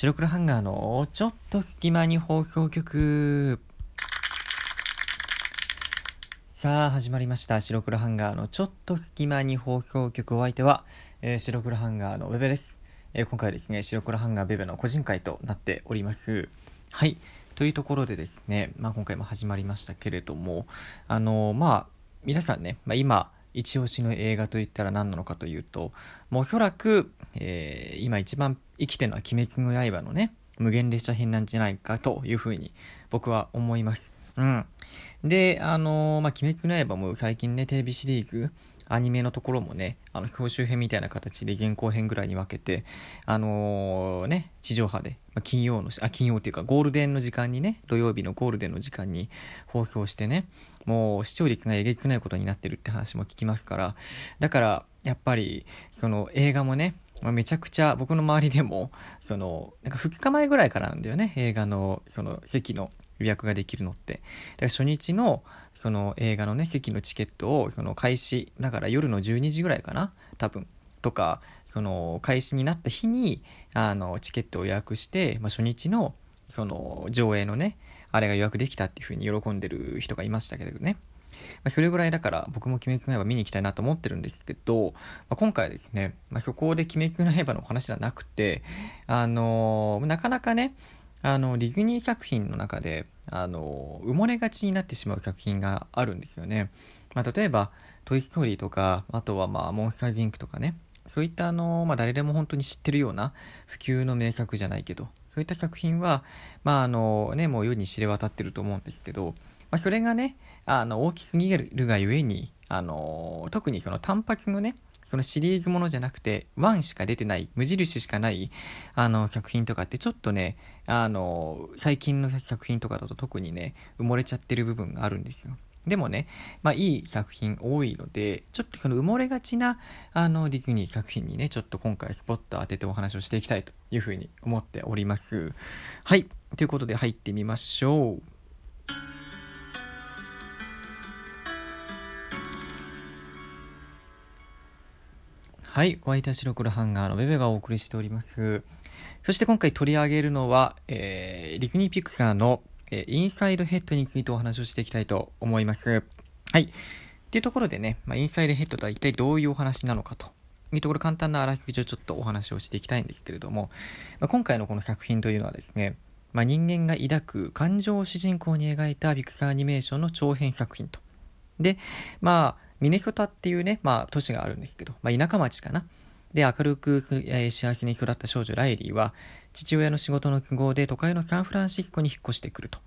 白黒ハンガーのちょっと隙間に放送局。さあ、始まりました。白黒ハンガーのちょっと隙間に放送局お相手は、えー、白黒ハンガーのベベです。えー、今回はですね、白黒ハンガーベベの個人会となっております。はい。というところでですね、まあ今回も始まりましたけれども、あのー、まあ、皆さんね、まあ今、一押しの映画といったら何なのかというと、もうおそらく、えー、今一番生きてるのは鬼滅の刃のね、無限列車編なんじゃないかというふうに僕は思います。うん。で、あのー、まあ、鬼滅の刃も最近ね、テレビシリーズ、アニメのところもね、あの、総集編みたいな形で前後編ぐらいに分けて、あのー、ね、地上波で、まあ、金曜の、あ、金曜っていうかゴールデンの時間にね、土曜日のゴールデンの時間に放送してね、もう視聴率がえげつないことになってるって話も聞きますから、だから、やっぱり、その映画もね、まあ、めちゃくちゃ僕の周りでも、その、なんか2日前ぐらいからなんだよね、映画の、その席の予約ができるのって。だから初日のその映画のね、席のチケットをその開始、だから夜の12時ぐらいかな、多分。とか、その開始になった日に、あの、チケットを予約して、まあ、初日のその上映のね、あれが予約できたっていう風に喜んでる人がいましたけどね。ま、それぐらいだから僕も鬼滅の刃見に行きたいなと思ってるんですけど、まあ、今回はですね、まあ、そこで鬼滅の刃の話ではなくて、あのー、なかなかね、あの、ディズニー作品の中で、あの、埋もれがちになってしまう作品があるんですよね。まあ、例えば、トイ・ストーリーとか、あとはまあ、モンスターズ・インクとかね、そういったあの、まあ、誰でも本当に知ってるような普及の名作じゃないけど、そういった作品は、まあ、あの、ね、もう世に知れ渡ってると思うんですけど、まあ、それがね、あの、大きすぎるがゆえに、あの、特にその単発のね、そのシリーズものじゃなくて、1しか出てない、無印しかない、あの、作品とかってちょっとね、あの、最近の作品とかだと特にね、埋もれちゃってる部分があるんですよ。でもね、まあいい作品多いので、ちょっとその埋もれがちな、あの、ディズニー作品にね、ちょっと今回スポット当ててお話をしていきたいというふうに思っております。はい。ということで入ってみましょう。はい。お相手は白黒ハンガーのベベがお送りしております。そして今回取り上げるのは、えー、ディズニーピクサーの、えー、インサイドヘッドについてお話をしていきたいと思います。はい。っていうところでね、まあ、インサイドヘッドとは一体どういうお話なのかというところ簡単なあらすじをちょっとお話をしていきたいんですけれども、まあ、今回のこの作品というのはですね、まあ、人間が抱く感情を主人公に描いたピクサーアニメーションの長編作品と。で、まあ、ミネソタっていうね、まあ、都市があるんですけど、まあ、田舎町かな。で、明るく、えー、幸せに育った少女ライリーは、父親の仕事の都合で都会のサンフランシスコに引っ越してくると。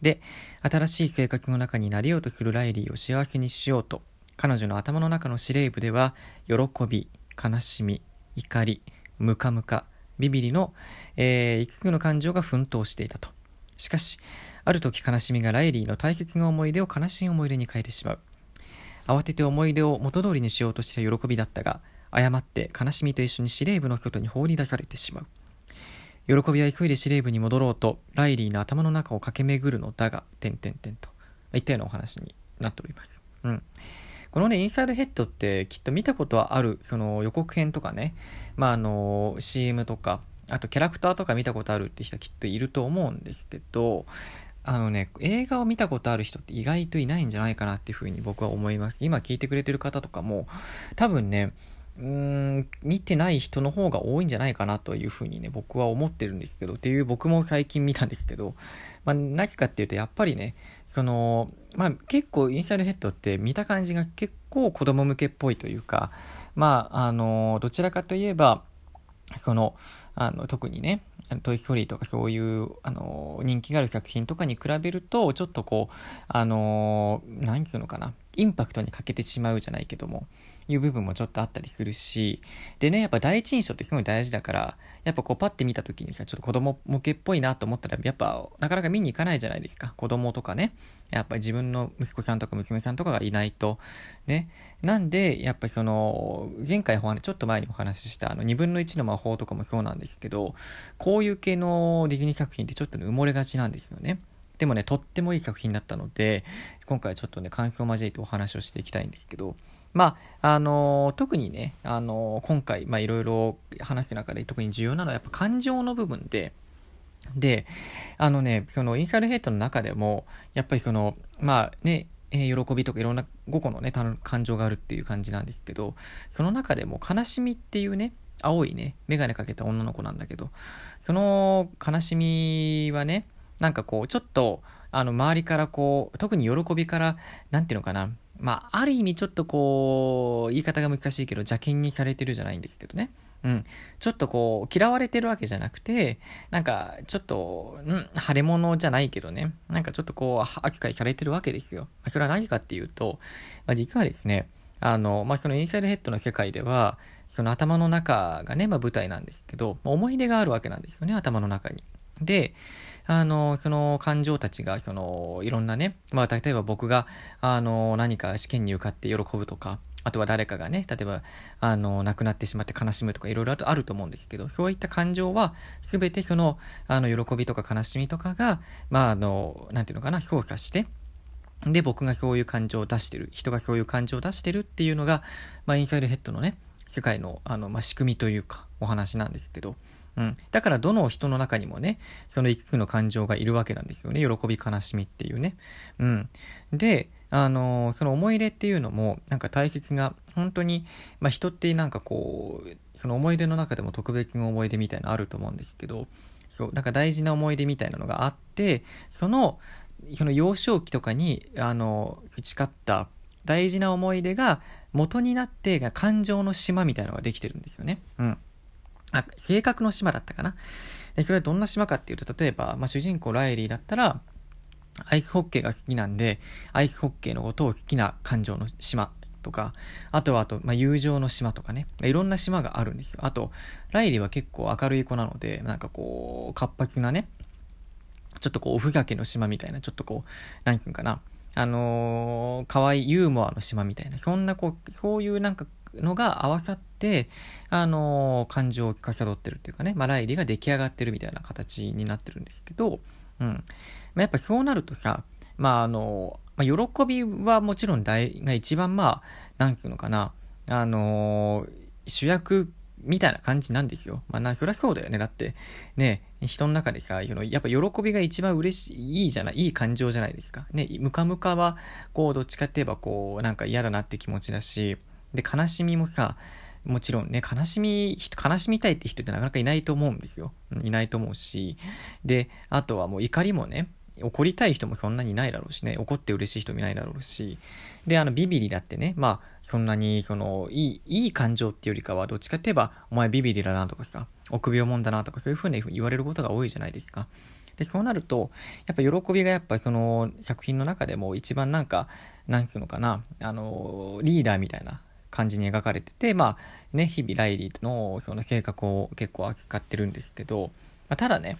で、新しい生活の中になりようとするライリーを幸せにしようと、彼女の頭の中の司令部では、喜び、悲しみ、怒り、ムカムカ、ビビリの、えー、5つの感情が奮闘していたと。しかし、ある時悲しみがライリーの大切な思い出を悲しい思い出に変えてしまう。慌てて思い出を元通りにしようとした喜びだったが、誤って悲しみと一緒に司令部の外に放り出されてしまう。喜びは急いで司令部に戻ろうと、ライリーの頭の中を駆け巡るのだが、点々点と、いったようなお話になっております。うん。このね、インサイドヘッドってきっと見たことはある、その予告編とかね、まああの、CM とか、あとキャラクターとか見たことあるって人はきっといると思うんですけど、あのね、映画を見たことある人って意外といないんじゃないかなっていうふうに僕は思います。今聞いてくれてる方とかも、多分ね、うん、見てない人の方が多いんじゃないかなというふうにね、僕は思ってるんですけど、っていう僕も最近見たんですけど、まあ、なぜかっていうと、やっぱりね、その、まあ、結構インサイドヘッドって見た感じが結構子供向けっぽいというか、まあ、あの、どちらかといえば、その、あの、特にね、トイ・ストーリーとかそういう、あの、人気がある作品とかに比べると、ちょっとこう、あの、何つうのかな、インパクトに欠けてしまうじゃないけども、いう部分もちょっとあったりするし、でね、やっぱ第一印象ってすごい大事だから、やっぱこうパッて見た時にさ、ちょっと子供向けっぽいなと思ったら、やっぱなかなか見に行かないじゃないですか。子供とかね。やっぱり自分の息子さんとか娘さんとかがいないと。ね。なんで、やっぱりその、前回ちょっと前にお話ししたあの2分の1の魔法とかもそうなんですけど、こういう系のディズニー作品ってちょっと、埋もれがちなんですよね。でもね、とってもいい作品だったので、今回はちょっとね、感想を交えてお話をしていきたいんですけど、まあ、あのー、特にね、あのー、今回、まあ、いろいろ話す中で特に重要なのはやっぱ感情の部分で、で、あのね、そのインサイドヘッドの中でも、やっぱりその、まあね、え、喜びとかいろんな5個のね、感情があるっていう感じなんですけど、その中でも悲しみっていうね、青いね、メガネかけた女の子なんだけど、その悲しみはね、なんかこう、ちょっと、あの、周りからこう、特に喜びから、なんていうのかな、まあ、ある意味ちょっとこう、言い方が難しいけど、邪険にされてるじゃないんですけどね。うん。ちょっとこう、嫌われてるわけじゃなくて、なんか、ちょっと、うん、腫れ物じゃないけどね。なんかちょっとこう、扱いされてるわけですよ。それは何かっていうと、まあ、実はですね、あの、まあ、そのインサイドヘッドの世界では、その頭の中がね、まあ、舞台なんですけど、まあ思い出があるわけなんですよね、頭の中に。で、あの、その感情たちが、その、いろんなね、まあ、例えば僕が、あの、何か試験に受かって喜ぶとか、あとは誰かがね、例えば、あの、亡くなってしまって悲しむとかいろいろあると思うんですけど、そういった感情は、すべてその、あの、喜びとか悲しみとかが、まあ、あの、なんていうのかな、操作して、で、僕がそういう感情を出してる、人がそういう感情を出してるっていうのが、まあ、インサイドヘッドのね、世界の、あの、まあ、仕組みというか、お話なんですけど、うん。だからどの人の中にもね、その5つの感情がいるわけなんですよね。喜び、悲しみっていうね。うん。で、あのー、その思い出っていうのも、なんか大切な、本当に、まあ人ってなんかこう、その思い出の中でも特別な思い出みたいなのあると思うんですけど、そう、なんか大事な思い出みたいなのがあって、その、その幼少期とかに、あの、培った大事な思い出が元になって感情の島みたいなのができてるんですよね。うん。あ、性格の島だったかな。で、それはどんな島かっていうと、例えば、まあ、主人公ライリーだったら、アイスホッケーが好きなんで、アイスホッケーのことを好きな感情の島とか、あとはあと、まあ、友情の島とかね、ま、いろんな島があるんですよ。あと、ライリーは結構明るい子なので、なんかこう、活発なね、ちょっとこう、おふざけの島みたいな、ちょっとこう、何つうんかな、あのー、可愛いユーモアの島みたいな、そんなこう、そういうなんかのが合わさって、あのー、感情を司ってるっていうかね、まあ、ライリーが出来上がってるみたいな形になってるんですけど、うん。まあ、やっぱそうなるとさ、まあ、あのまあ、喜びはもちろん大が一番まあ、なんつうのかな、あのー、主役みたいな感じなんですよ。まあな、そりゃそうだよね。だって、ね、人の中でさ、やっぱ喜びが一番嬉しい、いいじゃない、いい感情じゃないですか。ね、ムカムカは、こう、どっちかって言えば、こう、なんか嫌だなって気持ちだし、で、悲しみもさ、もちろんね、悲しみ、悲しみたいって人ってなかなかいないと思うんですよ。いないと思うし。で、あとはもう怒りもね、怒りたい人もそんなにいないだろうしね、怒って嬉しい人もいないだろうし、で、あの、ビビリだってね、まあ、そんなに、その、いい、いい感情っていうよりかは、どっちかって言えば、お前ビビリだなとかさ、臆病者だなとか、そういうふうに言われることが多いじゃないですか。で、そうなると、やっぱ喜びがやっぱその作品の中でも一番なんか、なんつうのかな、あの、リーダーみたいな感じに描かれてて、まあ、ね、日々ライリーのその性格を結構扱ってるんですけど、まあ、ただね、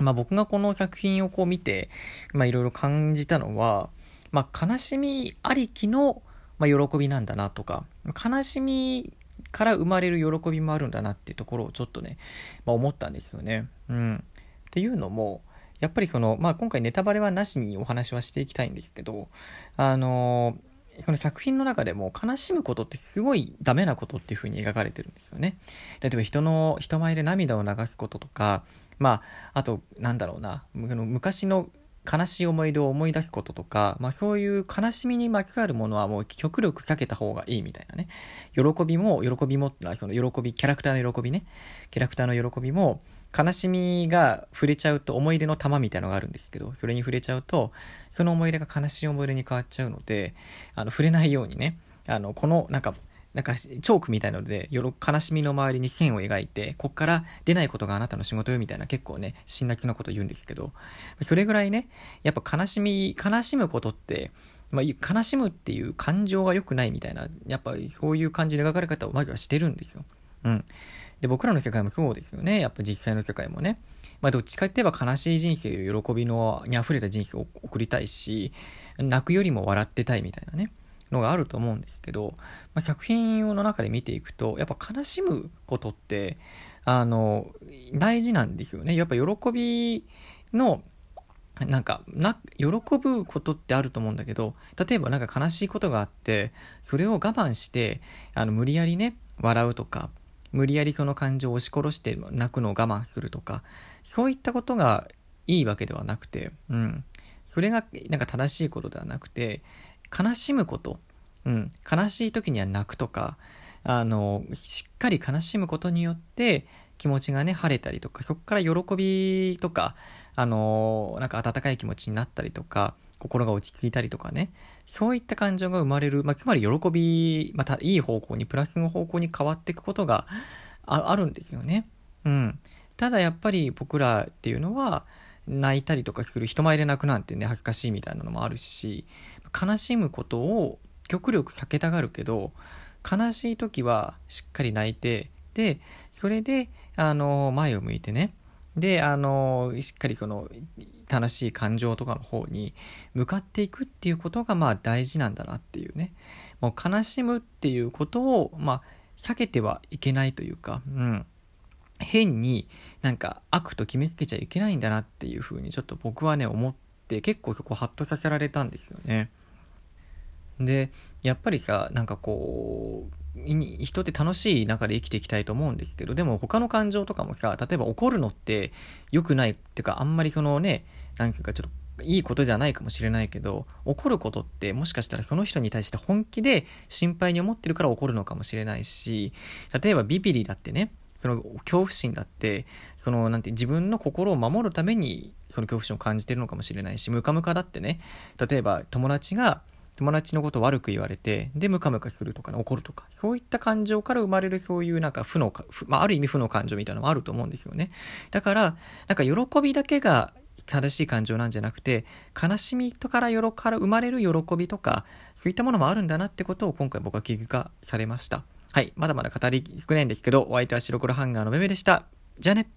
まあ僕がこの作品をこう見て、まあいろいろ感じたのは、まあ悲しみありきの、まあ、喜びなんだなとか、悲しみから生まれる喜びもあるんだなっていうところをちょっとね、まあ、思ったんですよね。うん。っていうのも、やっぱりその、まあ今回ネタバレはなしにお話はしていきたいんですけど、あのその作品の中でも悲しむことってすごいダメなことっていう風に描かれてるんですよね。例えば人の、人前で涙を流すこととか、まあ、あと、なんだろうな、昔の悲しい思い出を思い出すこととか、まあそういう悲しみにまつわるものはもう極力避けた方がいいみたいなね。喜びも、喜びもってのはその喜び、キャラクターの喜びね。キャラクターの喜びも、悲しみが触れちゃうと思い出の玉みたいのがあるんですけど、それに触れちゃうと、その思い出が悲しい思い出に変わっちゃうので、あの、触れないようにね、あの、この、なんか、なんか、チョークみたいなので、よろ、悲しみの周りに線を描いて、こっから出ないことがあなたの仕事よみたいな結構ね、辛辣なこと言うんですけど、それぐらいね、やっぱ悲しみ、悲しむことって、まあ、悲しむっていう感情が良くないみたいな、やっぱそういう感じの描かれ方をまずはしてるんですよ。うん。で、僕らの世界もそうですよね。やっぱ実際の世界もね。まあ、どっちかって言えば悲しい人生より喜びのに溢れた人生を送りたいし、泣くよりも笑ってたいみたいなね。のがあると思うんですけど、まあ、作品の中で見ていくと、やっぱ悲しむことって、あの、大事なんですよね。やっぱ喜びの、なんか、な、喜ぶことってあると思うんだけど、例えばなんか悲しいことがあって、それを我慢して、あの、無理やりね、笑うとか、無理やりその感情を押し殺して泣くのを我慢するとか、そういったことがいいわけではなくて、うん。それがなんか正しいことではなくて、悲しむこと、うん。悲しい時には泣くとか、あの、しっかり悲しむことによって気持ちがね、晴れたりとか、そこから喜びとか、あの、なんか温かい気持ちになったりとか、心が落ち着いたりとかね、そういった感情が生まれる、まあ、つまり喜び、またいい方向に、プラスの方向に変わっていくことがあるんですよね。うん。ただやっぱり僕らっていうのは、泣いたりとかする人前で泣くなんてね恥ずかしいみたいなのもあるし悲しむことを極力避けたがるけど悲しい時はしっかり泣いてでそれであの前を向いてねであのしっかりその楽しい感情とかの方に向かっていくっていうことがまあ大事なんだなっていうねもう悲しむっていうことをまあ避けてはいけないというかうん変になんか悪と決めつけちゃいけないんだなっていうふうにちょっと僕はね思って結構そこハッとさせられたんですよね。でやっぱりさなんかこう人って楽しい中で生きていきたいと思うんですけどでも他の感情とかもさ例えば怒るのって良くないっていうかあんまりそのねなんつうかちょっといいことじゃないかもしれないけど怒ることってもしかしたらその人に対して本気で心配に思ってるから怒るのかもしれないし例えばビビリだってねその恐怖心だって、その、なんて、自分の心を守るために、その恐怖心を感じてるのかもしれないし、ムカムカだってね、例えば友達が、友達のこと悪く言われて、で、ムカムカするとかね、怒るとか、そういった感情から生まれるそういうなんか負の、まあ、ある意味負の感情みたいなのもあると思うんですよね。だから、なんか喜びだけが正しい感情なんじゃなくて、悲しみとからよから生まれる喜びとか、そういったものもあるんだなってことを今回僕は気づかされました。はい。まだまだ語り少ないんですけど、お相手は白黒ハンガーのめめでした。じゃあね。